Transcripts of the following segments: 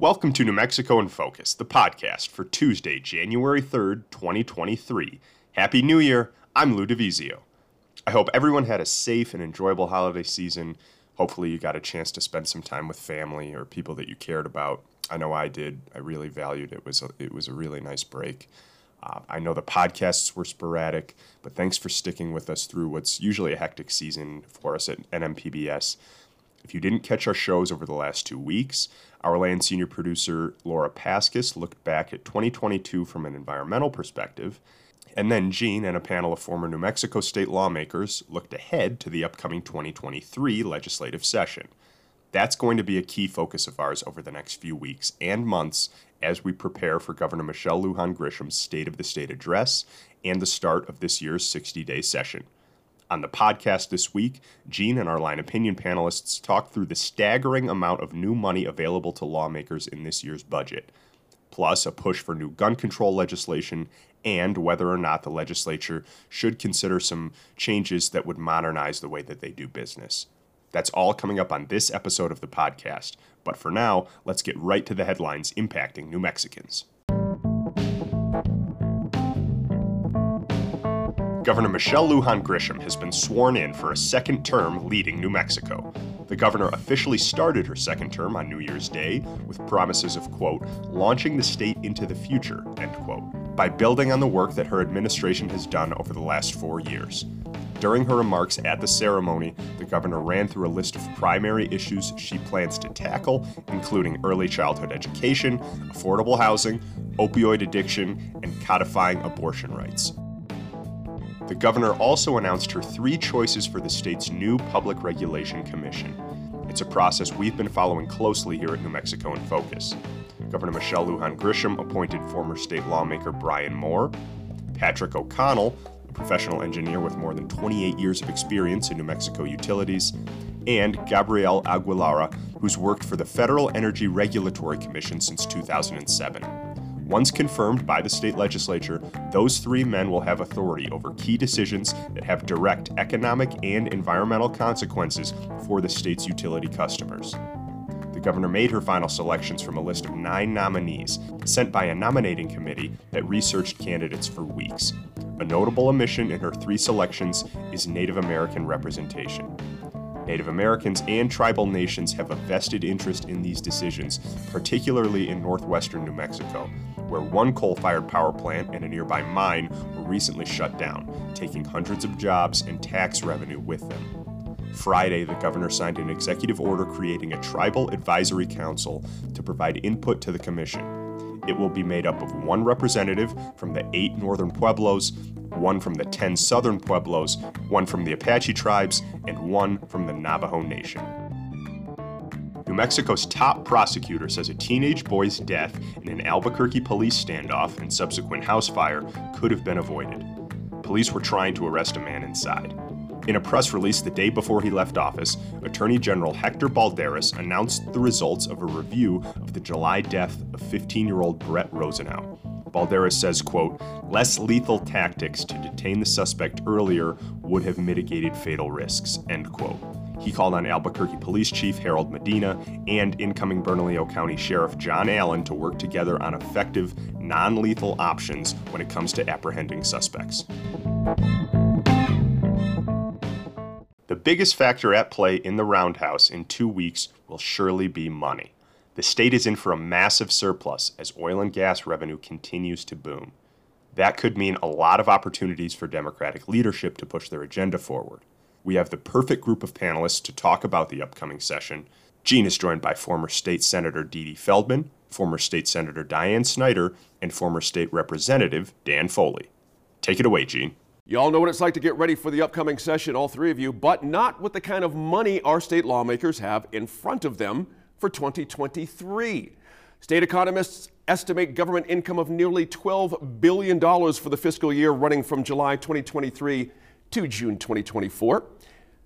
Welcome to New Mexico in Focus, the podcast for Tuesday, January 3rd, 2023. Happy New Year. I'm Lou DiVizio. I hope everyone had a safe and enjoyable holiday season. Hopefully, you got a chance to spend some time with family or people that you cared about. I know I did. I really valued it. Was a, it was a really nice break. Uh, I know the podcasts were sporadic, but thanks for sticking with us through what's usually a hectic season for us at NMPBS. If you didn't catch our shows over the last two weeks, our land senior producer Laura Paskus looked back at 2022 from an environmental perspective, and then Gene and a panel of former New Mexico state lawmakers looked ahead to the upcoming 2023 legislative session. That's going to be a key focus of ours over the next few weeks and months as we prepare for Governor Michelle Lujan Grisham's State of the State address and the start of this year's 60 day session. On the podcast this week, Gene and our line opinion panelists talk through the staggering amount of new money available to lawmakers in this year's budget, plus a push for new gun control legislation and whether or not the legislature should consider some changes that would modernize the way that they do business. That's all coming up on this episode of the podcast. But for now, let's get right to the headlines impacting New Mexicans. Governor Michelle Lujan Grisham has been sworn in for a second term leading New Mexico. The governor officially started her second term on New Year's Day with promises of, quote, launching the state into the future, end quote, by building on the work that her administration has done over the last four years. During her remarks at the ceremony, the governor ran through a list of primary issues she plans to tackle, including early childhood education, affordable housing, opioid addiction, and codifying abortion rights. The governor also announced her three choices for the state's new Public Regulation Commission. It's a process we've been following closely here at New Mexico in Focus. Governor Michelle Lujan Grisham appointed former state lawmaker Brian Moore, Patrick O'Connell, a professional engineer with more than 28 years of experience in New Mexico utilities, and Gabriel Aguilera, who's worked for the Federal Energy Regulatory Commission since 2007. Once confirmed by the state legislature, those three men will have authority over key decisions that have direct economic and environmental consequences for the state's utility customers. The governor made her final selections from a list of nine nominees sent by a nominating committee that researched candidates for weeks. A notable omission in her three selections is Native American representation. Native Americans and tribal nations have a vested interest in these decisions, particularly in northwestern New Mexico, where one coal fired power plant and a nearby mine were recently shut down, taking hundreds of jobs and tax revenue with them. Friday, the governor signed an executive order creating a tribal advisory council to provide input to the commission. It will be made up of one representative from the eight northern pueblos, one from the 10 southern pueblos, one from the Apache tribes, and one from the Navajo Nation. New Mexico's top prosecutor says a teenage boy's death in an Albuquerque police standoff and subsequent house fire could have been avoided. Police were trying to arrest a man inside. In a press release the day before he left office, Attorney General Hector Balderas announced the results of a review of the July death of 15-year-old Brett Rosenau. Balderas says, quote, less lethal tactics to detain the suspect earlier would have mitigated fatal risks, end quote. He called on Albuquerque Police Chief Harold Medina and incoming Bernalillo County Sheriff John Allen to work together on effective, non lethal options when it comes to apprehending suspects. Biggest factor at play in the roundhouse in two weeks will surely be money. The state is in for a massive surplus as oil and gas revenue continues to boom. That could mean a lot of opportunities for Democratic leadership to push their agenda forward. We have the perfect group of panelists to talk about the upcoming session. Gene is joined by former State Senator Dede Feldman, former State Senator Diane Snyder, and former State Representative Dan Foley. Take it away, Gene. You all know what it's like to get ready for the upcoming session, all three of you, but not with the kind of money our state lawmakers have in front of them for 2023. State economists estimate government income of nearly $12 billion for the fiscal year running from July 2023 to June 2024.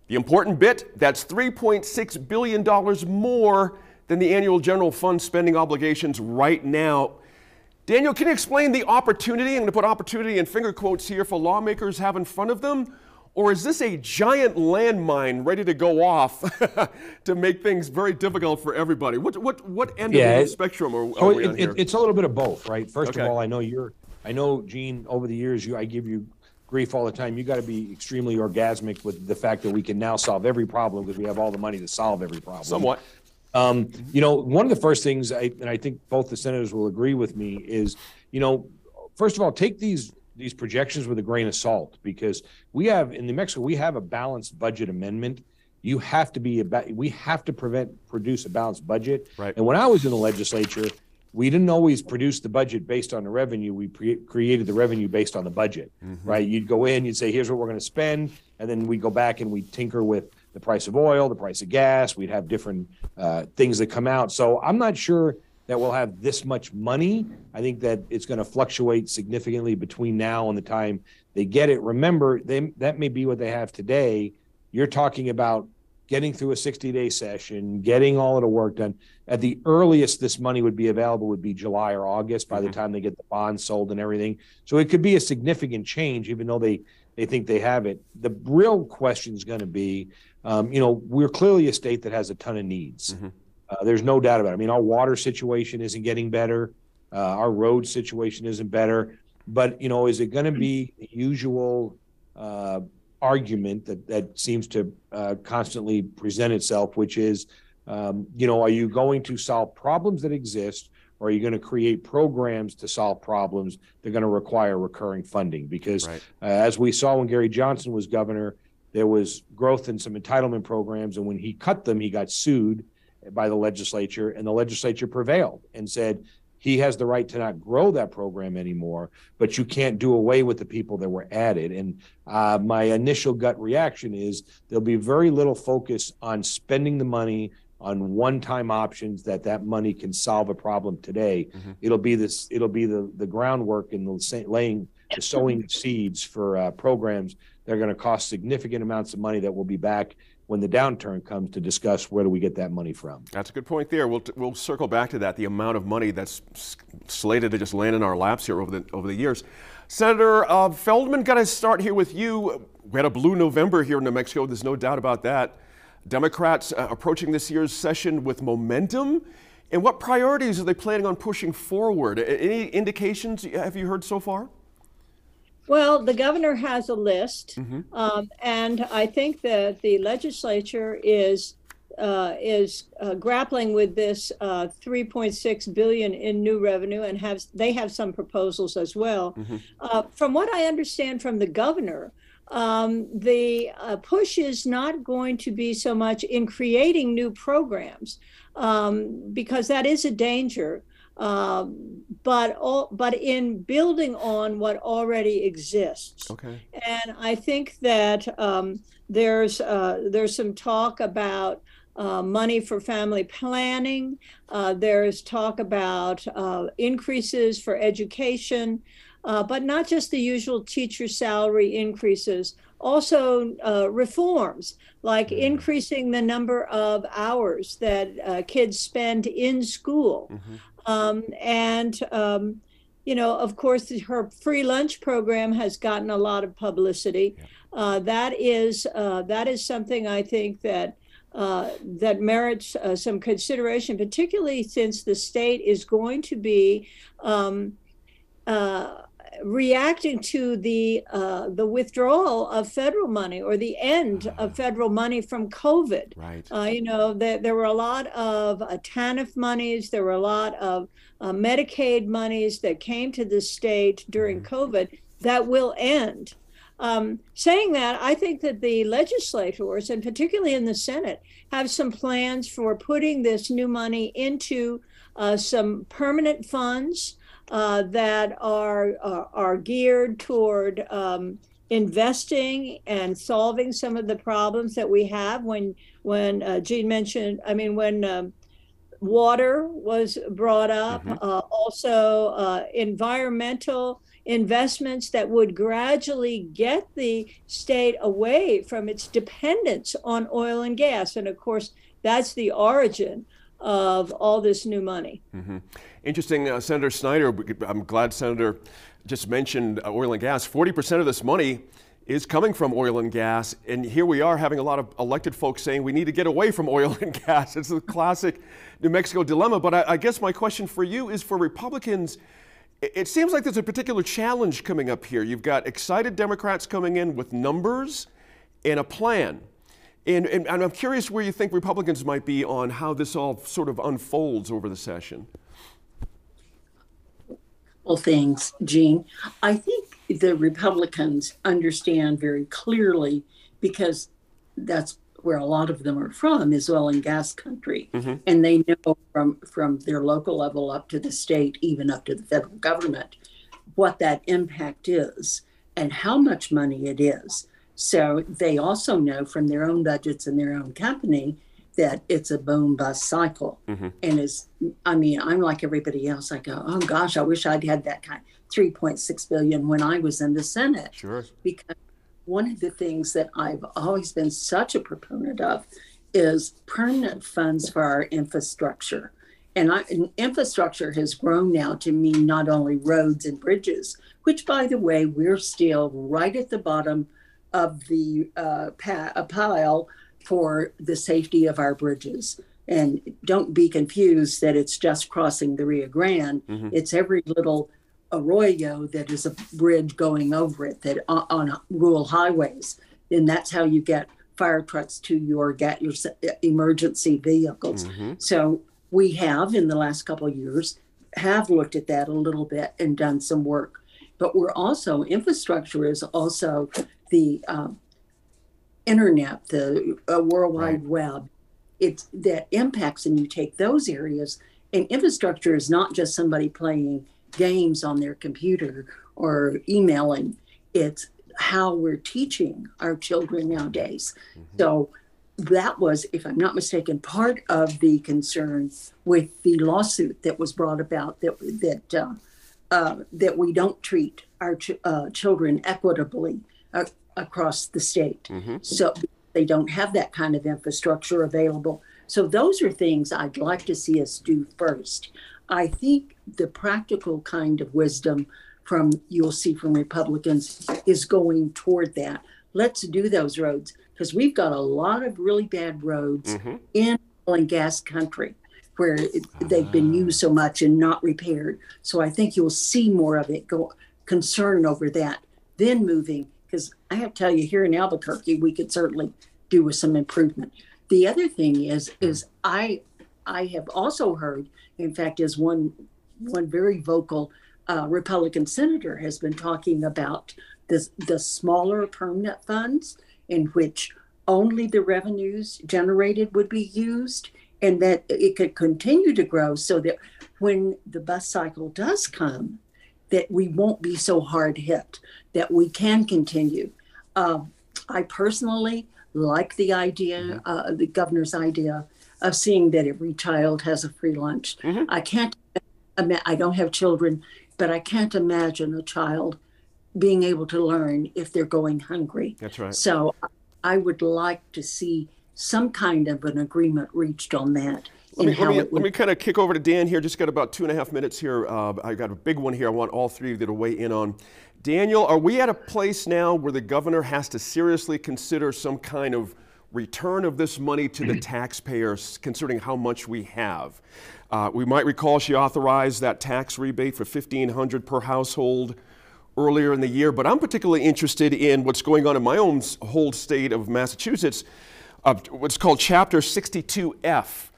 The important bit, that's $3.6 billion more than the annual general fund spending obligations right now. Daniel, can you explain the opportunity? I'm going to put opportunity in finger quotes here for lawmakers have in front of them. Or is this a giant landmine ready to go off to make things very difficult for everybody? What what what end yeah, of the spectrum are, are we it, on here? it's a little bit of both, right? First okay. of all, I know you're. I know, Gene. Over the years, you I give you grief all the time. You got to be extremely orgasmic with the fact that we can now solve every problem because we have all the money to solve every problem. Somewhat. Um, you know, one of the first things, I, and I think both the senators will agree with me, is you know, first of all, take these these projections with a grain of salt because we have in New Mexico we have a balanced budget amendment. You have to be about we have to prevent produce a balanced budget. Right. And when I was in the legislature, we didn't always produce the budget based on the revenue. We pre- created the revenue based on the budget, mm-hmm. right? You'd go in, you'd say, "Here's what we're going to spend," and then we go back and we tinker with the price of oil, the price of gas. We'd have different uh, things that come out. So I'm not sure that we'll have this much money. I think that it's going to fluctuate significantly between now and the time they get it. Remember, they, that may be what they have today. You're talking about getting through a 60 day session, getting all of the work done. At the earliest, this money would be available would be July or August by mm-hmm. the time they get the bonds sold and everything. So it could be a significant change, even though they they think they have it. The real question is going to be, um, you know, we're clearly a state that has a ton of needs. Mm-hmm. Uh, there's no doubt about it. I mean, our water situation isn't getting better. Uh, our road situation isn't better. But, you know, is it going to be the usual uh, argument that, that seems to uh, constantly present itself, which is, um, you know, are you going to solve problems that exist or are you going to create programs to solve problems that are going to require recurring funding? Because right. uh, as we saw when Gary Johnson was governor, there was growth in some entitlement programs, and when he cut them, he got sued by the legislature, and the legislature prevailed and said he has the right to not grow that program anymore, but you can't do away with the people that were added. And uh, my initial gut reaction is there'll be very little focus on spending the money on one-time options that that money can solve a problem today. Mm-hmm. It'll be this. It'll be the the groundwork and the laying the sowing seeds for uh, programs that are going to cost significant amounts of money that will be back when the downturn comes to discuss where do we get that money from. That's a good point there. We'll, we'll circle back to that, the amount of money that's slated to just land in our laps here over the, over the years. Senator uh, Feldman, got to start here with you. We had a blue November here in New Mexico, there's no doubt about that. Democrats uh, approaching this year's session with momentum. And what priorities are they planning on pushing forward? Any indications have you heard so far? Well, the governor has a list, mm-hmm. um, and I think that the legislature is uh, is uh, grappling with this uh, 3.6 billion in new revenue, and have they have some proposals as well. Mm-hmm. Uh, from what I understand from the governor, um, the uh, push is not going to be so much in creating new programs, um, because that is a danger. Um, but all, but in building on what already exists. Okay. And I think that um, there's uh, there's some talk about uh, money for family planning. Uh, there's talk about uh, increases for education, uh, but not just the usual teacher salary increases. Also, uh, reforms like mm-hmm. increasing the number of hours that kids spend in school. Mm-hmm. Um, and, um, you know, of course, her free lunch program has gotten a lot of publicity. Uh, that is uh, that is something I think that uh, that merits uh, some consideration, particularly since the state is going to be um, uh, reacting to the uh, the withdrawal of federal money or the end uh, of ah. federal money from COVID. Right. Uh, you know, there, there were a lot of uh, TANF monies. There were a lot of uh, Medicaid monies that came to the state during mm-hmm. COVID that will end. Um, saying that, I think that the legislators, and particularly in the Senate, have some plans for putting this new money into uh, some permanent funds uh, that are, are, are geared toward um, investing and solving some of the problems that we have. When when uh, Gene mentioned, I mean when. Um, water was brought up, mm-hmm. uh, also uh, environmental investments that would gradually get the state away from its dependence on oil and gas. And of course, that's the origin of all this new money. Mm-hmm. Interesting, uh, Senator Snyder. I'm glad Senator just mentioned uh, oil and gas. 40% of this money is coming from oil and gas. And here we are having a lot of elected folks saying we need to get away from oil and gas. It's a classic New Mexico dilemma. But I, I guess my question for you is for Republicans, it seems like there's a particular challenge coming up here. You've got excited Democrats coming in with numbers and a plan. And, and, and, I'm curious where you think Republicans might be on how this all sort of unfolds over the session. Well, things, Gene. I think the Republicans understand very clearly because that's where a lot of them are from is oil and gas country mm-hmm. and they know from from their local level up to the state even up to the federal government what that impact is and how much money it is so they also know from their own budgets and their own company that it's a boom bust cycle mm-hmm. and is i mean i'm like everybody else i go oh gosh i wish i'd had that kind 3.6 billion when i was in the senate sure because one of the things that I've always been such a proponent of is permanent funds for our infrastructure. And, I, and infrastructure has grown now to mean not only roads and bridges, which, by the way, we're still right at the bottom of the uh, pa- pile for the safety of our bridges. And don't be confused that it's just crossing the Rio Grande. Mm-hmm. It's every little arroyo that is a bridge going over it that on, on rural highways and that's how you get fire trucks to your get your emergency vehicles mm-hmm. so we have in the last couple of years have looked at that a little bit and done some work but we're also infrastructure is also the um, internet the uh, world wide right. web it's that impacts and you take those areas and infrastructure is not just somebody playing games on their computer or emailing. It's how we're teaching our children nowadays. Mm-hmm. So that was, if I'm not mistaken, part of the concern with the lawsuit that was brought about that that uh, uh, that we don't treat our ch- uh, children equitably uh, across the state. Mm-hmm. So they don't have that kind of infrastructure available. So those are things I'd like to see us do first. I think the practical kind of wisdom from you'll see from Republicans is going toward that. Let's do those roads because we've got a lot of really bad roads mm-hmm. in oil and gas country where it, they've been used so much and not repaired. So I think you'll see more of it go concern over that. Then moving because I have to tell you here in Albuquerque we could certainly do with some improvement. The other thing is is I I have also heard in fact, as one one very vocal uh, Republican senator has been talking about the the smaller permanent funds in which only the revenues generated would be used and that it could continue to grow so that when the bus cycle does come that we won't be so hard hit that we can continue uh, i personally like the idea mm-hmm. uh, the governor's idea of seeing that every child has a free lunch. Mm-hmm. I can't, I don't have children, but I can't imagine a child being able to learn if they're going hungry. That's right. So I would like to see some kind of an agreement reached on that. Let me, let me, let me kind of kick over to Dan here. Just got about two and a half minutes here. Uh, I got a big one here. I want all three of you to weigh in on. Daniel, are we at a place now where the governor has to seriously consider some kind of return of this money to the taxpayers, considering how much we have. Uh, we might recall she authorized that tax rebate for 1500 per household earlier in the year, but I'm particularly interested in what's going on in my own whole state of Massachusetts, uh, what's called Chapter 62F.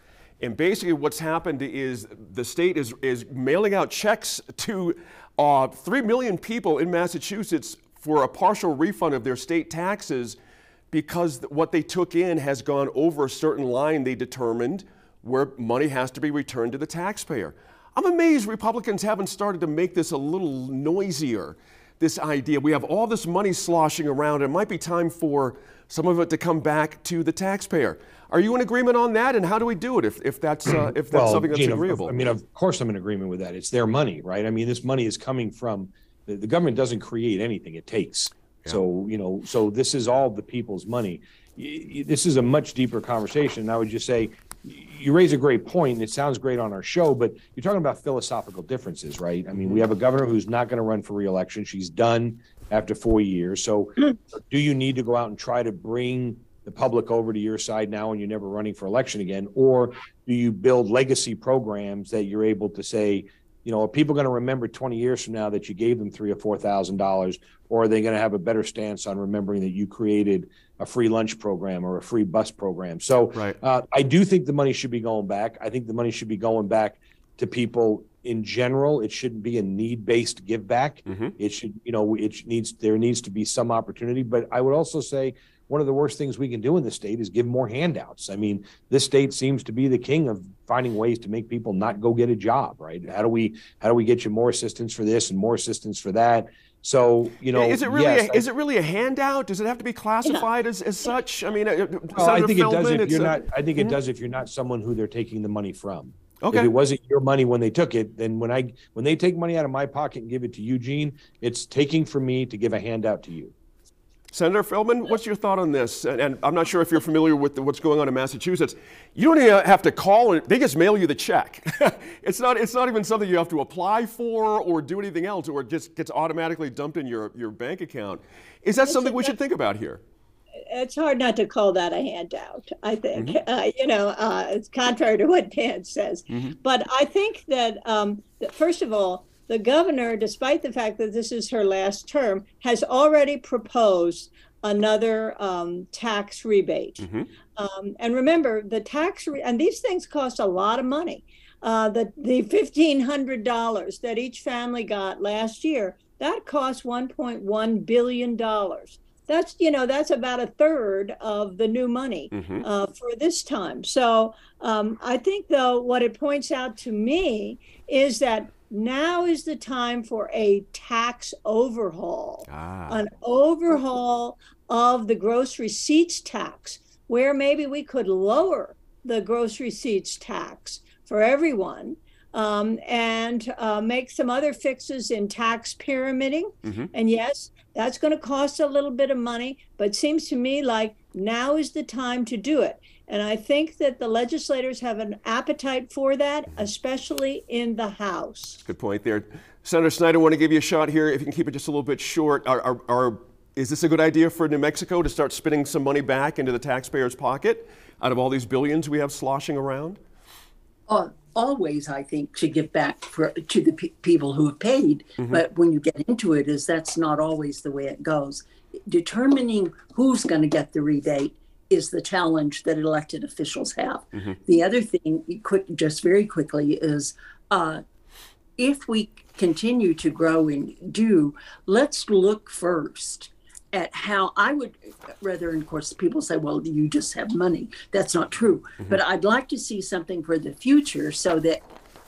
And basically, what's happened is the state is, is mailing out checks to uh, 3 million people in Massachusetts for a partial refund of their state taxes because what they took in has gone over a certain line they determined where money has to be returned to the taxpayer. I'm amazed Republicans haven't started to make this a little noisier, this idea. We have all this money sloshing around. It might be time for some of it to come back to the taxpayer. Are you in agreement on that? And how do we do it if, if that's, uh, if that's well, something that's agreeable? I mean, of course I'm in agreement with that. It's their money, right? I mean, this money is coming from the, the government doesn't create anything, it takes. So, you know, so this is all the people's money. This is a much deeper conversation. And I would just say, you raise a great point, it sounds great on our show, but you're talking about philosophical differences, right? I mean, we mm-hmm. have a governor who's not going to run for reelection. She's done after four years. So, mm. do you need to go out and try to bring the public over to your side now and you're never running for election again? Or do you build legacy programs that you're able to say, you know, are people going to remember 20 years from now that you gave them three or four thousand dollars, or are they going to have a better stance on remembering that you created a free lunch program or a free bus program? So, Right. uh, I do think the money should be going back. I think the money should be going back to people in general. It shouldn't be a need-based give back. Mhm. It should, you know, it needs there needs to be some opportunity. But I would also say one of the worst things we can do in the state is give more handouts. I mean, this state seems to be the king of finding ways to make people not go get a job. Right? How do we how do we get you more assistance for this and more assistance for that? So you know, is it really yes, a, is it really a handout? Does it have to be classified as, as such? I mean, uh, Well, I think it does if you're a- not. I think it does if you're not someone who they're taking the money from. Okay. If it wasn't your money when they took it, then when I when they take money out of my pocket and give it to Eugene, it's taking from me to give a handout to you. Senator Feldman, what's your thought on this? And, and I'm not sure if you're familiar with the, what's going on in Massachusetts. You don't even have to call; they just mail you the check. it's not. It's not even something you have to apply for or do anything else, or it just gets automatically dumped in your, your bank account. Is that something we should think about here? it's hard not to call that a handout. I think uh, you know uh, it's contrary to what Dan says, but I think that, um, that first of all, the governor, despite the fact that this is her last term, has already proposed another um, tax rebate. Um, and remember, the tax re- and these things cost a lot of money. Uh, the the fifteen hundred dollars that each family got last year that cost one point one billion dollars. That's you know that's about a third of the new money uh, for this time. So um, I think though what it points out to me is that now is the time for a tax overhaul Ah. an overhaul of the gross receipts tax, where maybe we could lower the gross receipts tax for everyone um, and uh, make some other fixes in tax pyramiding. And yes, that's going to cost a little bit of money, but seems to me like now is the time to do it. And I think that the legislators have an appetite for that, especially in the House. Good point there. Senator Snyder, I want to give you a shot here. If you can keep it just a little bit short, are, are, are, is this a good idea for New Mexico to start spitting some money back into the taxpayer's pocket out of all these billions we have sloshing around? uh, always, I think, to give back for, to the pe- people who have paid. But when you get into it, is that's not always the way it goes. Determining who's going to get the rebate is the challenge that elected officials have. The other thing, quick, just very quickly, is uh, if we continue to grow and do, let's look first at how I would rather, and of course, people say, well, you just have money. That's not true. But I'd like to see something for the future so that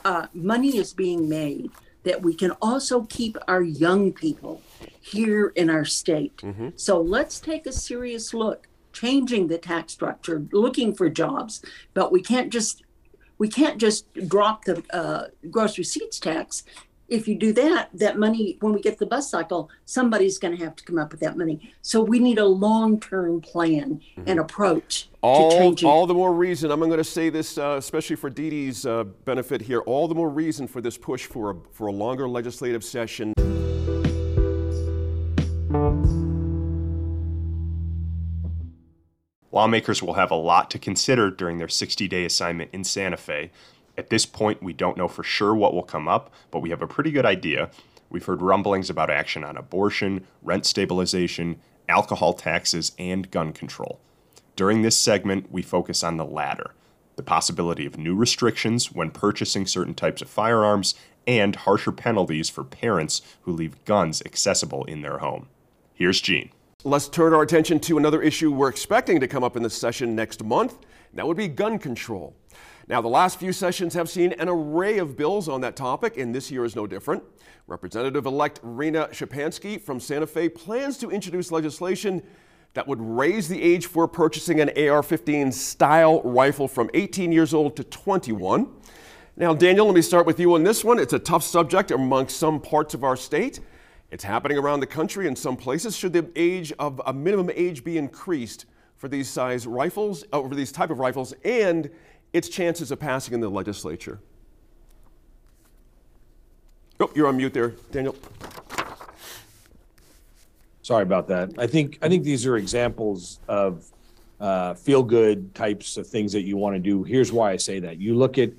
uh, money is being made that we can also keep our young people here in our state. So let's take a serious look, changing the tax structure, looking for jobs, but we can't just we can't just drop the uh, gross receipts tax. If you do that, that money, when we get the bus cycle, somebody's going to have to come up with that money. So we need a long-term plan and approach to All, changing. all the more reason, I'm going to say this, uh, especially for Dede's uh, benefit here, all the more reason for this push for a, for a longer legislative session. Lawmakers will have a lot to consider during their 60 day assignment in Santa Fe. At this point, we don't know for sure what will come up, but we have a pretty good idea. We've heard rumblings about action on abortion, rent stabilization, alcohol taxes, and gun control. During this segment, we focus on the latter the possibility of new restrictions when purchasing certain types of firearms, and harsher penalties for parents who leave guns accessible in their home. Here's Gene. Let's turn our attention to another issue we're expecting to come up in the session next month. That would be gun control. Now, the last few sessions have seen an array of bills on that topic, and this year is no different. Representative elect Reena Szczepanski from Santa Fe plans to introduce legislation that would raise the age for purchasing an AR 15 style rifle from 18 years old to 21. Now, Daniel, let me start with you on this one. It's a tough subject among some parts of our state. It's happening around the country in some places. Should the age of a minimum age be increased for these size rifles, over these type of rifles, and its chances of passing in the legislature? Oh, you're on mute there, Daniel. Sorry about that. I think I think these are examples of uh, feel good types of things that you want to do. Here's why I say that. You look at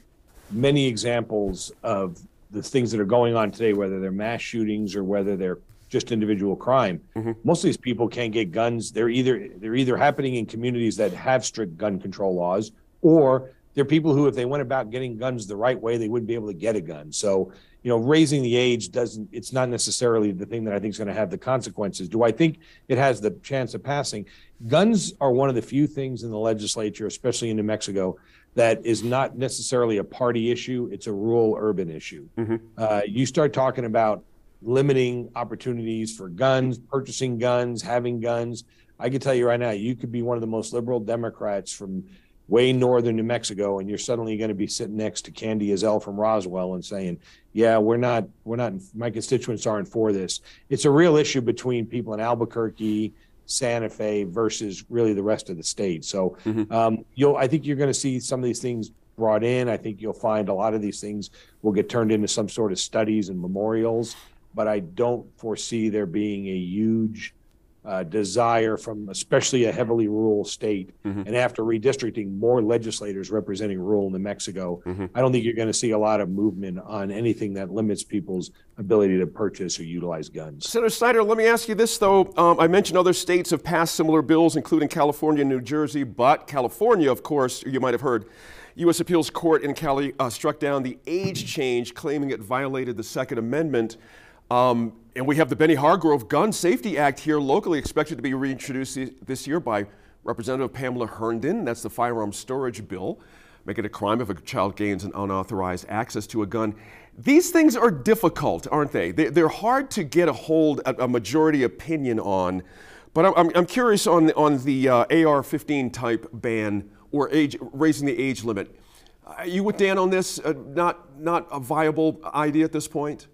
many examples of the things that are going on today, whether they're mass shootings or whether they're just individual crime. Mm-hmm. Most of these people can't get guns. They're either they're either happening in communities that have strict gun control laws, or they're people who, if they went about getting guns the right way, they wouldn't be able to get a gun. So, you know, raising the age doesn't. It's not necessarily the thing that I think is going to have the consequences. Do I think it has the chance of passing? Guns are one of the few things in the legislature, especially in New Mexico, that is not necessarily a party issue. It's a rural urban issue. Mm-hmm. Uh, you start talking about limiting opportunities for guns, purchasing guns, having guns. I can tell you right now, you could be one of the most liberal Democrats from way northern New Mexico, and you're suddenly going to be sitting next to Candy Ezzell from Roswell and saying, "Yeah, we're not, we're not, my constituents aren't for this." It's a real issue between people in Albuquerque, Santa Fe versus really the rest of the state. So, mm-hmm. um, you'll, I think you're going to see some of these things brought in. I think you'll find a lot of these things will get turned into some sort of studies and memorials but I don't foresee there being a huge uh, desire from especially a heavily rural state. Mm-hmm. And after redistricting more legislators representing rural New Mexico, mm-hmm. I don't think you're going to see a lot of movement on anything that limits people's ability to purchase or utilize guns. Senator Snyder, let me ask you this, though. Um, I mentioned other states have passed similar bills, including California and New Jersey, but California, of course, you might have heard. U.S. Appeals Court in Cali uh, struck down the age change, claiming it violated the Second Amendment. Um, and we have the Benny Hargrove Gun Safety Act here locally expected to be reintroduced this year by Representative Pamela Herndon. That's the firearm storage bill, make it a crime if a child gains an unauthorized access to a gun. These things are difficult, aren't they? They're hard to get a hold, a majority opinion on. But I'm, curious on, on the uh, AR-15 type ban or age, raising the age limit. Are you with Dan on this? Uh, not, not a viable idea at this point?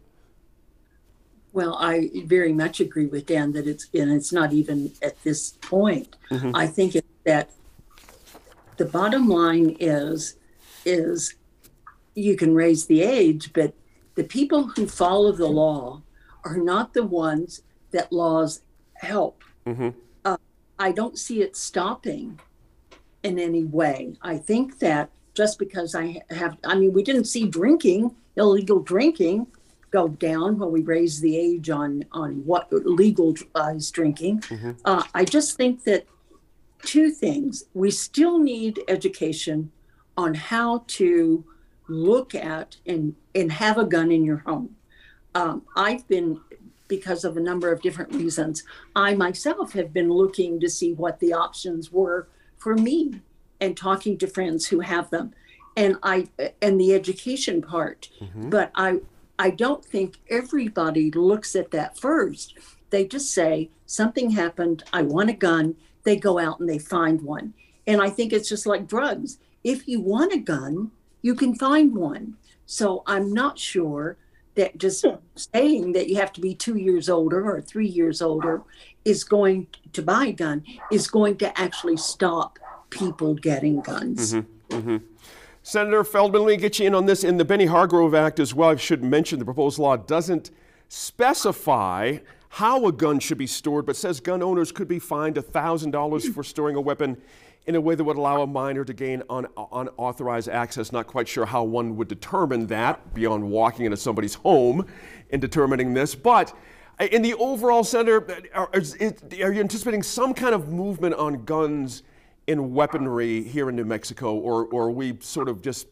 Well, I very much agree with Dan that it's and it's not even at this point. Mm-hmm. I think it, that the bottom line is is you can raise the age, but the people who follow the law are not the ones that laws help. Mm-hmm. Uh, I don't see it stopping in any way. I think that just because I have, I mean, we didn't see drinking, illegal drinking go down when we raise the age on on what legalized drinking. Mm-hmm. Uh, I just think that two things: we still need education on how to look at and and have a gun in your home. Um, I've been because of a number of different reasons. I myself have been looking to see what the options were for me and talking to friends who have them and I and the education part. Mm-hmm. But I I don't think everybody looks at that first. They just say, something happened, I want a gun. They go out and they find one. And I think it's just like drugs. If you want a gun, you can find one. So I'm not sure that just saying that you have to be two years older or three years older is going to buy a gun is going to actually stop people getting guns. Mm-hmm, mm-hmm. Senator Feldman, let me get you in on this. In the Benny Hargrove Act as well, I should mention the proposed law doesn't specify how a gun should be stored, but says gun owners could be fined $1,000 for storing a weapon in a way that would allow a minor to gain un- unauthorized access. Not quite sure how one would determine that beyond walking into somebody's home and determining this. But in the overall, Senator, are, are you anticipating some kind of movement on guns? In weaponry here in New Mexico, or, or are we sort of just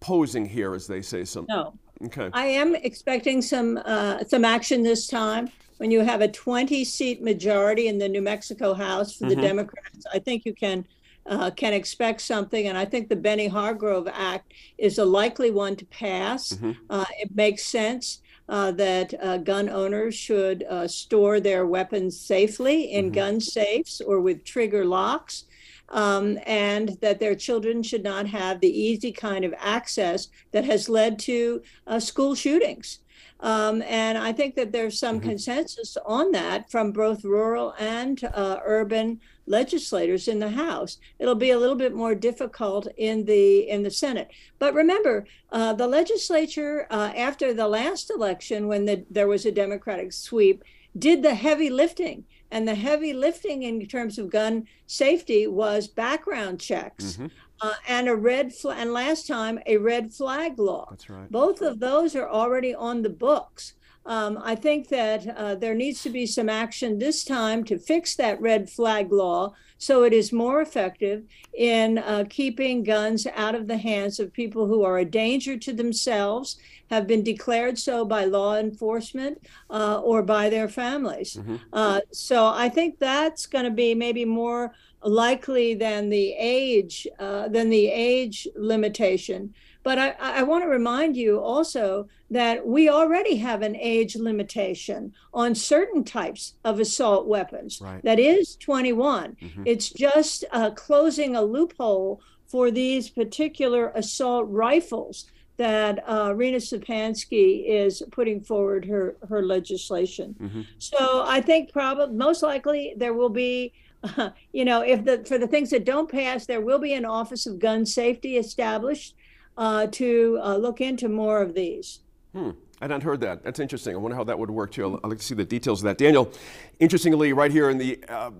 posing here, as they say? Some no. Okay. I am expecting some uh, some action this time. When you have a 20 seat majority in the New Mexico House for the mm-hmm. Democrats, I think you can uh, can expect something. And I think the Benny Hargrove Act is a likely one to pass. Mm-hmm. Uh, it makes sense. Uh, that uh, gun owners should uh, store their weapons safely in mm-hmm. gun safes or with trigger locks um, and that their children should not have the easy kind of access that has led to uh, school shootings. Um, and I think that there's some mm-hmm. consensus on that from both rural and uh, urban legislators in the House. It'll be a little bit more difficult in the in the Senate. But remember, uh, the legislature uh, after the last election, when the, there was a Democratic sweep, did the heavy lifting. And the heavy lifting in terms of gun safety was background checks. Mm-hmm. Uh, and a red flag, and last time a red flag law. That's right. Both of those are already on the books. Um, I think that uh, there needs to be some action this time to fix that red flag law so it is more effective in uh, keeping guns out of the hands of people who are a danger to themselves, have been declared so by law enforcement uh, or by their families. Mm-hmm. Uh, so I think that's going to be maybe more likely than the age uh, than the age limitation. But I, I want to remind you also that we already have an age limitation on certain types of assault weapons. Right. That is 21. Mm-hmm. It's just uh, closing a loophole for these particular assault rifles that uh, Reena Szczepanski is putting forward her, her legislation. Mm-hmm. So I think probably most likely there will be uh, you know, if the for the things that don't pass, there will be an Office of Gun Safety established uh, to uh, look into more of these. Hmm. I hadn't heard that. That's interesting. I wonder how that would work too. I'd like to see the details of that. Daniel, interestingly, right here in the uh,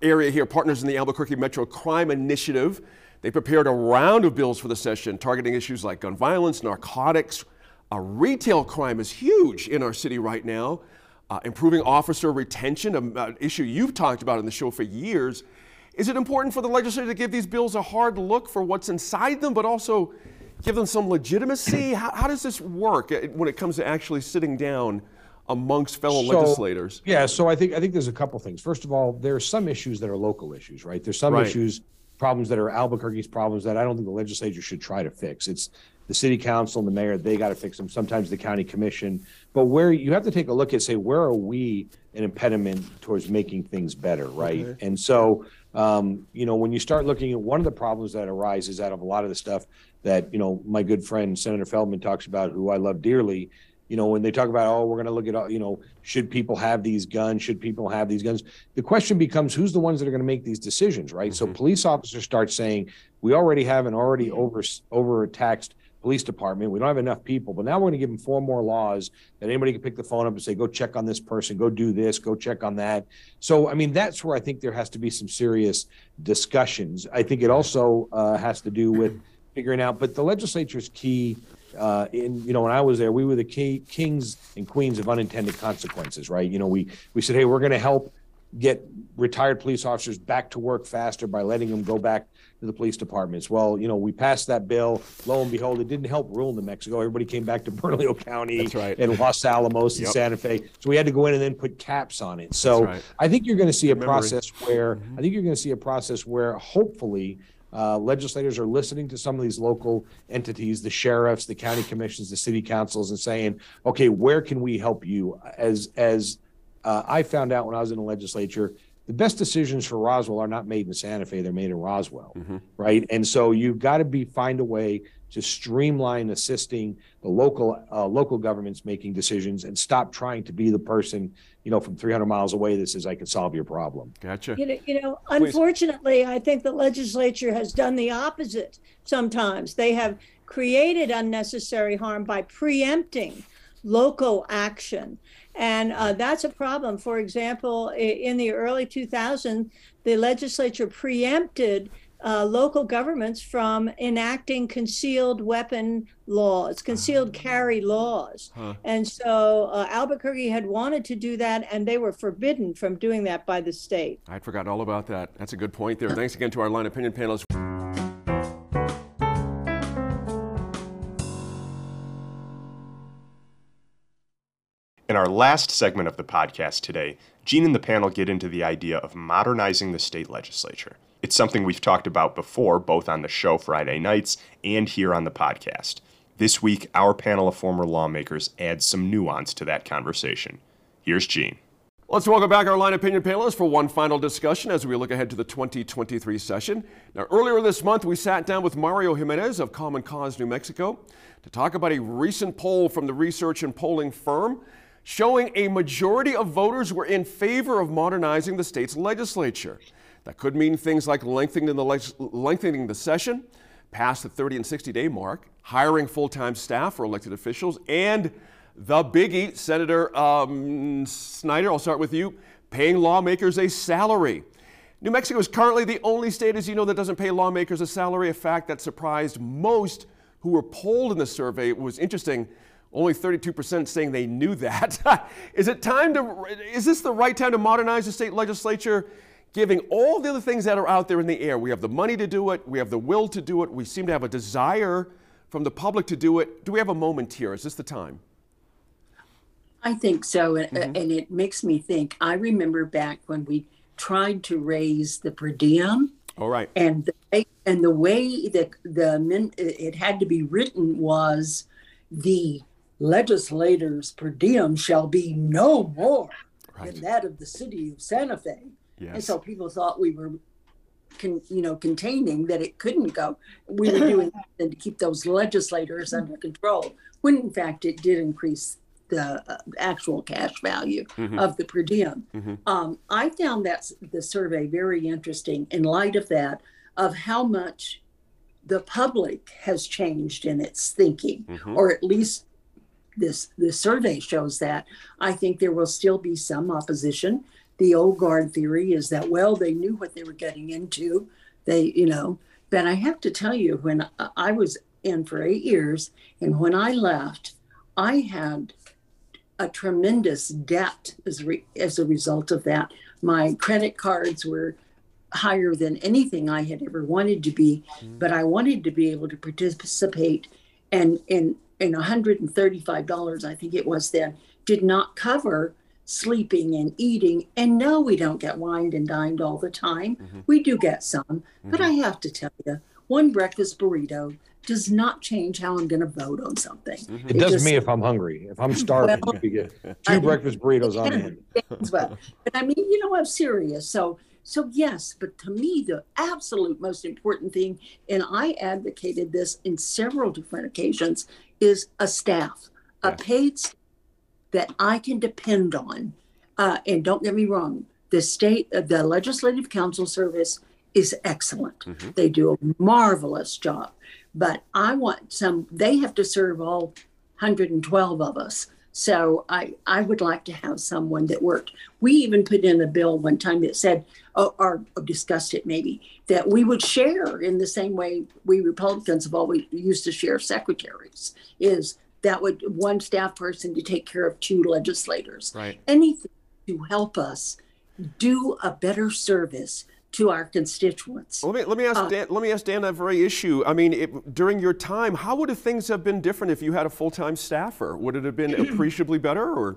area here, partners in the Albuquerque Metro Crime Initiative, they prepared a round of bills for the session targeting issues like gun violence, narcotics. Uh, retail crime is huge in our city right now. Uh, improving officer retention, an uh, issue you've talked about in the show for years. Is it important for the legislature to give these bills a hard look for what's inside them, but also give them some legitimacy? How, how, does this work uh, when it comes to actually sitting down amongst fellow so, legislators? Yeah, so I think I think there's a couple things. First of all, there are some issues that are local issues, right? There's some right. issues, problems that are Albuquerque's problems that I don't think the legislature should try to fix. It's the city council and the mayor, they got to fix them. Sometimes the county commission. But where you have to take a look and say, where are we an impediment towards making things better, right? Okay. And so um, you know, when you start looking at one of the problems that arises out of a lot of the stuff that, you know, my good friend Senator Feldman talks about, who I love dearly, you know, when they talk about, oh, we're going to look at, you know, should people have these guns? Should people have these guns? The question becomes, who's the ones that are going to make these decisions, right? Mm-hmm. So police officers start saying, we already have an already over over taxed police department. We don't have enough people, but now we're going to give them four more laws that anybody can pick the phone up and say, go check on this person, go do this, go check on that. So, I mean, that's where I think there has to be some serious discussions. I think it also uh, has to do with figuring out, but the legislature's key. Uh, in you know, when I was there, we were the key, kings and queens of unintended consequences, right? You know, we we said, hey, we're going to help get retired police officers back to work faster by letting them go back to the police departments. Well, you know, we passed that bill. Lo and behold, it didn't help rural New Mexico. Everybody came back to Bernalillo County right. and Los Alamos and. Santa Fe. So we had to go in and then put caps on it. So right. I think you're going to see a process where mm-hmm. I think you're going to see a process where hopefully uh, legislators are listening to some of these local entities, the sheriffs, the county commissions, the city councils, and saying, okay, where can we help you? As as uh, I found out when I was in the legislature, the best decisions for Roswell are not made in Santa Fe; they're made in Roswell, mm-hmm. right? And so you've got to be find a way to streamline assisting the local uh, local governments making decisions and stop trying to be the person you know from 300 miles away that says I can solve your problem. Gotcha. You know, you know unfortunately, I think the legislature has done the opposite. Sometimes they have created unnecessary harm by preempting local action. And uh, that's a problem. For example, in the early 2000s, the legislature preempted uh, local governments from enacting concealed weapon laws, concealed ah. carry laws. Huh. And so uh, Albuquerque had wanted to do that, and they were forbidden from doing that by the state. I'd forgotten all about that. That's a good point there. Thanks again to our line opinion panelists. In our last segment of the podcast today, Gene and the panel get into the idea of modernizing the state legislature. It's something we've talked about before, both on the show Friday nights and here on the podcast. This week, our panel of former lawmakers adds some nuance to that conversation. Here's Gene. Let's welcome back our line opinion panelists for one final discussion as we look ahead to the 2023 session. Now, earlier this month, we sat down with Mario Jimenez of Common Cause New Mexico to talk about a recent poll from the research and polling firm showing a majority of voters were in favor of modernizing the state's legislature. That could mean things like lengthening the, lengthening the session past the 30 and 60 day mark, hiring full time staff for elected officials, and the biggie, Senator um, Snyder, I'll start with you, paying lawmakers a salary. New Mexico is currently the only state, as you know, that doesn't pay lawmakers a salary, a fact that surprised most who were polled in the survey. It was interesting, only 32% saying they knew that. is it time to, is this the right time to modernize the state legislature? Giving all the other things that are out there in the air. We have the money to do it, we have the will to do it, we seem to have a desire from the public to do it. Do we have a moment here? Is this the time? I think so. And, mm-hmm. and it makes me think. I remember back when we tried to raise the per diem. All right. And the, and the way that the men, it had to be written was the legislators per diem shall be no more right. than that of the city of Santa Fe. Yes. And so people thought we were con, you know, containing that it couldn't go. We were doing that to keep those legislators under control, when in fact it did increase the uh, actual cash value mm-hmm. of the per diem. Mm-hmm. Um, I found that the survey very interesting in light of that, of how much the public has changed in its thinking, mm-hmm. or at least this the survey shows that. I think there will still be some opposition the old guard theory is that well they knew what they were getting into they you know but i have to tell you when i was in for eight years and when i left i had a tremendous debt as, re- as a result of that my credit cards were higher than anything i had ever wanted to be mm-hmm. but i wanted to be able to participate and in in $135 i think it was then did not cover sleeping and eating. And no, we don't get wined and dined all the time. Mm-hmm. We do get some. Mm-hmm. But I have to tell you, one breakfast burrito does not change how I'm going to vote on something. Mm-hmm. It, it, does just, me if I'm hungry. If I'm starving, well, you get two I breakfast burritos on end. well. But I mean, you know, I'm serious. So, so yes, but to me, the absolute most important thing, and I advocated this in several different occasions, is a staff, a paid staff that I can depend on. Uh, and don't get me wrong, the state, uh, the legislative council service is excellent. Mm-hmm. They do a marvelous job. But I want some, they have to serve all 112 of us. So I, I would like to have someone that worked. We even put in a bill one time that said, or, or, discussed it maybe, that we would share in the same way we Republicans have always used to share secretaries, is that would one staff person to take care of two legislators. Right. Anything to help us do a better service to our constituents. Let me let me ask uh, Dan, let me ask Dan that very issue. I mean, it, during your time, how would things have been different if you had a full time staffer? Would it have been appreciably better, or?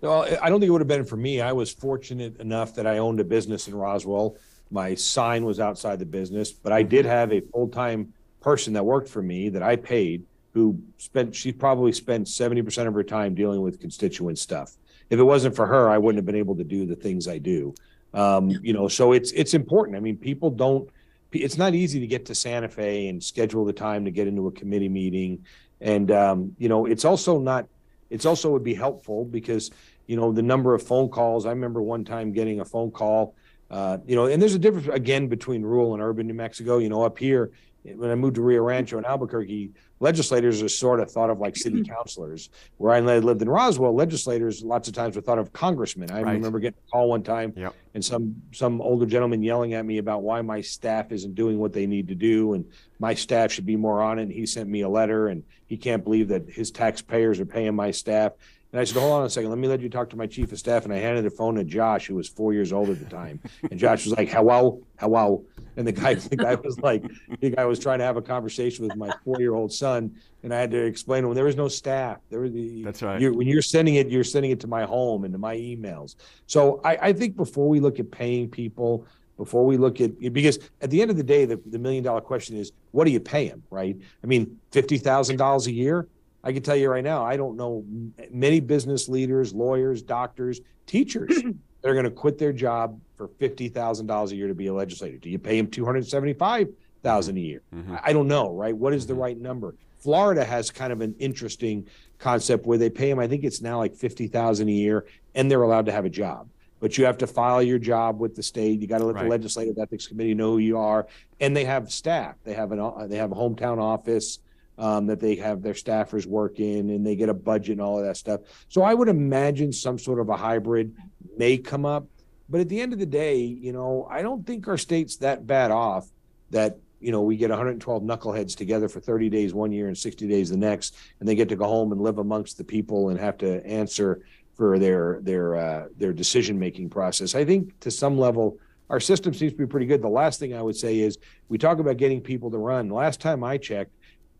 No, I don't think it would have been for me. I was fortunate enough that I owned a business in Roswell. My sign was outside the business, but I did have a full time person that worked for me that I paid who spent she probably spent 70% of her time dealing with constituent stuff. If it wasn't for her i wouldn't have been able to do the things i do. Um, you know so it's it's important. I mean people don't it's not easy to get to santa fe and schedule the time to get into a committee meeting. And um, you know it's also not it's also would be helpful because you know the number of phone calls i remember one time getting a phone call uh, you know and there's a difference again between rural and urban new mexico. You know up here when I moved to Rio Rancho in Albuquerque, legislators are sort of thought of like city mm-hmm. councilors. Where I lived in Roswell, legislators lots of times were thought of congressmen. I right. remember getting a call one time yep. and some some older gentleman yelling at me about why my staff isn't doing what they need to do and my staff should be more on it. And he sent me a letter and he can't believe that his taxpayers are paying my staff. And I said, hold on a second, let me let you talk to my chief of staff. And I handed the phone to Josh, who was four years old at the time. And Josh was like, hello, hello. And the guy, the guy was like, the guy was trying to have a conversation with my four-year-old son, and I had to explain to him there was no staff. There was the that's right. You're, when you're sending it, you're sending it to my home and to my emails. So I, I think before we look at paying people, before we look at because at the end of the day, the, the million dollar question is, what do you pay them, right? I mean, fifty thousand dollars a year. I can tell you right now, I don't know many business leaders, lawyers, doctors, teachers that are going to quit their job for fifty thousand dollars a year to be a legislator. Do you pay them two hundred seventy-five thousand a year? Mm-hmm. I don't know, right? What is the mm-hmm. right number? Florida has kind of an interesting concept where they pay them. I think it's now like fifty thousand a year, and they're allowed to have a job. But you have to file your job with the state. You got to let right. the legislative ethics committee know who you are, and they have staff. They have an they have a hometown office um, that they have their staffers work in and they get a budget and all of that stuff. So I would imagine some sort of a hybrid may come up. But at the end of the day, you know, I don't think our state's that bad off that, you know, we get 112 knuckleheads together for 30 days one year and 60 days the next, and they get to go home and live amongst the people and have to answer for their their uh, their decision making process. I think to some level, our system seems to be pretty good. The last thing I would say is we talk about getting people to run. Last time I checked,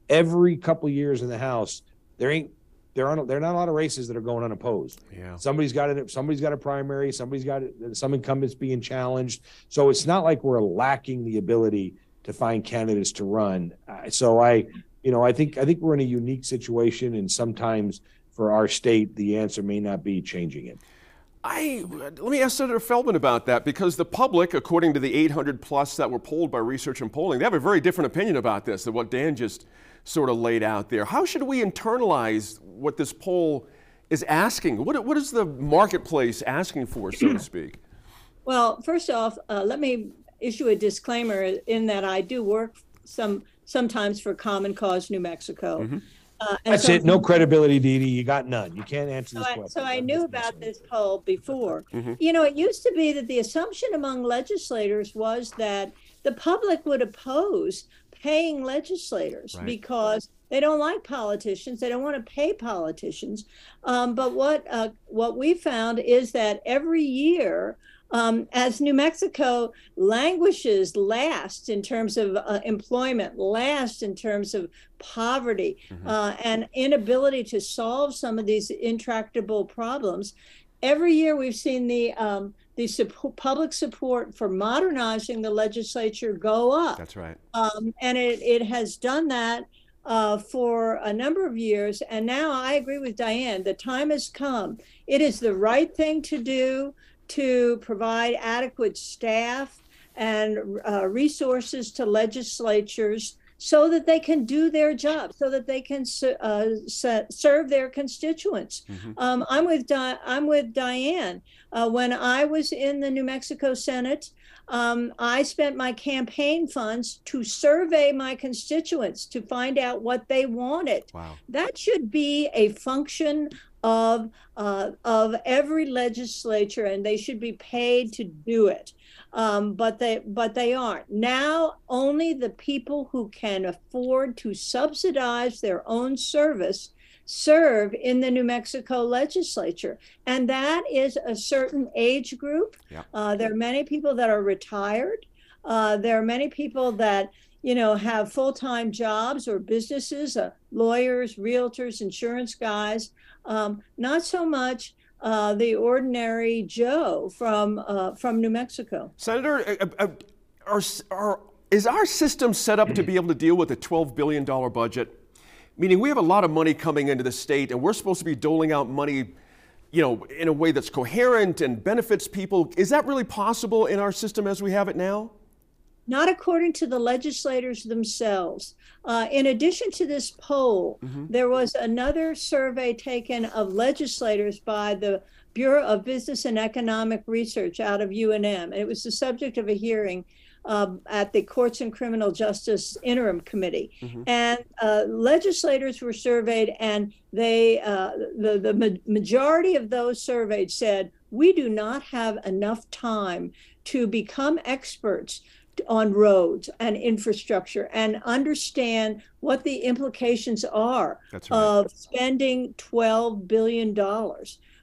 every couple years in the House, there ain't there aren't there are not a lot of races that are going unopposed. Yeah. Somebody's got it. Somebody's got a primary. Somebody's got it, some incumbents being challenged. So it's not like we're lacking the ability to find candidates to run. So I, you know, I think I think we're in a unique situation, and sometimes for our state, the answer may not be changing it. I let me ask Senator Feldman about that because the public, according to the 800 plus that were polled by Research and Polling, they have a very different opinion about this than what Dan just sort of laid out there. How should we internalize what this poll is asking? What, what is the marketplace asking for, so to speak? Well, first off, uh, let me issue a disclaimer in that I do work some sometimes for Common Cause New Mexico. Mm-hmm. Uh, That's so, it. No credibility, Dede. You got none. You can't answer so this I, question. So I knew about this poll before. Mm-hmm. You know, it used to be that the assumption among legislators was that the public would oppose paying legislators right. because they don't like politicians. They don't want to pay politicians. Um, but what uh, what we found is that every year um, as New Mexico languishes last in terms of uh, employment, last in terms of poverty, mm-hmm. uh, and inability to solve some of these intractable problems, every year we've seen the um, the support, public support for modernizing the legislature go up. That's right. Um, and it, it has done that uh, for a number of years. And now I agree with Diane. The time has come. It is the right thing to do to provide adequate staff and uh, resources to legislatures so that they can do their job, so that they can uh, serve their constituents. Mm-hmm. Um, I'm with Di- I'm with Diane. Uh, when I was in the New Mexico Senate, um, I spent my campaign funds to survey my constituents to find out what they wanted. Wow. That should be a function of uh, of every legislature, and they should be paid to do it. Um, but they but they aren't now. Only the people who can afford to subsidize their own service serve in the New Mexico legislature, and that is a certain age group. Yeah. Uh, there are many people that are retired. Uh, there are many people that you know, have full time jobs or businesses, uh, lawyers, realtors, insurance guys. Um, not so much uh, the ordinary Joe from uh, from New Mexico. Senator, uh, uh, are, are, is our system set up to be able to deal with a $12 billion budget? Meaning we have a lot of money coming into the state and we're supposed to be doling out money you know, in a way that's coherent and benefits people. Is that really possible in our system as we have it now? not according to the legislators themselves. Uh, in addition to this poll, mm-hmm. there was another survey taken of legislators by the Bureau of Business and Economic Research out of UNM. And it was the subject of a hearing uh, at the Courts and Criminal Justice Interim Committee. Mm-hmm. And uh, legislators were surveyed, and they uh, the, the ma- majority of those surveyed said, We do not have enough time to become experts on roads and infrastructure and understand what the implications are right. of spending $12 billion.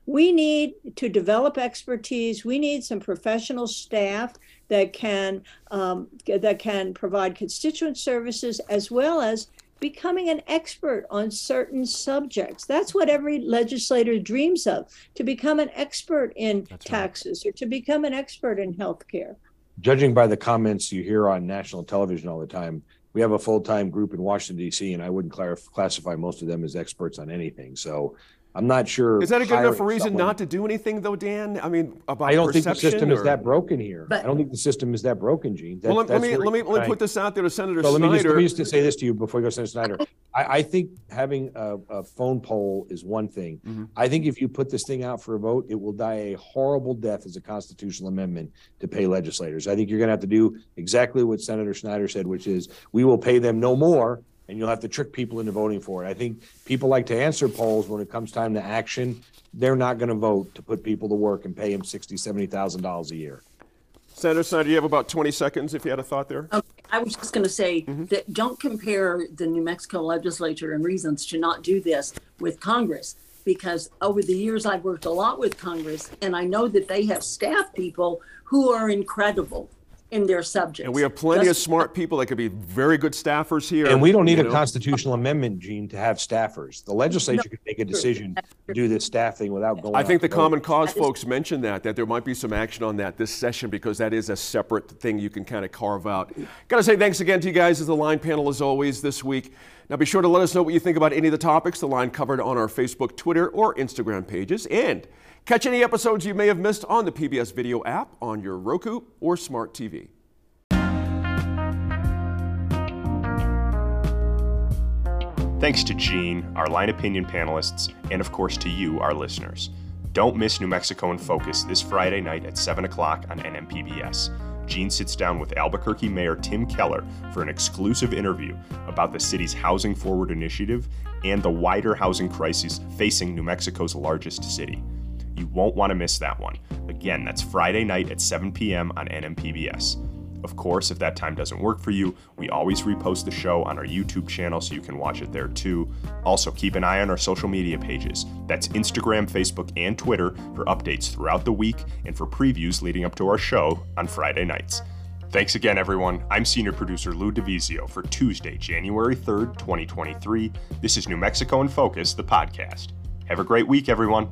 We need to develop expertise. We need some professional staff that can um, that can provide constituent services as well as becoming an expert on certain subjects. That's what every legislator dreams of to become an expert in That's taxes right. or to become an expert in healthcare judging by the comments you hear on national television all the time, we have a full time group in Washington, D.C., and I wouldn't classify most of them as experts on anything. So I'm not sure. Is that a good enough reason someone, not to do anything, though, Dan? I mean, about I don't think the system or? is that broken here. But, I don't think the system is that broken, Gene. That, well, let, let me let me let me put this out there to Senator so Snyder. Let me, just, let me just say this to you before you go, Senator Snyder. I, I think having a, a, phone poll is one thing. Mm-hmm. I think if you put this thing out for a vote, it will die a horrible death as a constitutional amendment to pay legislators. I think you're going to have to do exactly what Senator Snyder said, which is we will pay them no more and you'll have to trick people into voting for it. I think people like to answer polls when it comes time to action. They're not going to vote to put people to work and pay them sixty, seventy thousand dollars a year. Senator Snyder, you have about 20 seconds if you had a thought there. Okay, I was just going to say mm-hmm. that don't compare the New Mexico legislature and reasons to not do this with Congress because over the years I've worked a lot with Congress and I know that they have staff people who are incredible in their subjects. And we have plenty of smart people that could be very good staffers here. And we don't need a know? constitutional amendment, Gene, to have staffers. The legislature can make a decision to do this staffing without going. I think the out to vote. Common Cause That is- folks mentioned that, that there might be some action on that this session because that is a separate thing you can kind of carve out. Got to say thanks again to you guys as the line panel as always this week. Now be sure to let us know what you think about any of the topics the line covered on our Facebook, Twitter, or Instagram pages. And catch any episodes you may have missed on the PBS video app on your Roku or smart TV. Thanks to Gene, our line opinion panelists, and of course to you, our listeners. Don't miss New Mexico in Focus this Friday night at 7 o'clock on NMPBS. Gene sits down with Albuquerque Mayor Tim Keller for an exclusive interview about the city's Housing Forward initiative and the wider housing crisis facing New Mexico's largest city. You won't want to miss that one. Again, that's Friday night at 7 p.m. on NMPBS. Of course, if that time doesn't work for you, we always repost the show on our YouTube channel so you can watch it there too. Also, keep an eye on our social media pages. That's Instagram, Facebook, and Twitter for updates throughout the week and for previews leading up to our show on Friday nights. Thanks again, everyone. I'm senior producer Lou DiVizio for Tuesday, January 3rd, 2023. This is New Mexico in Focus, the podcast. Have a great week, everyone.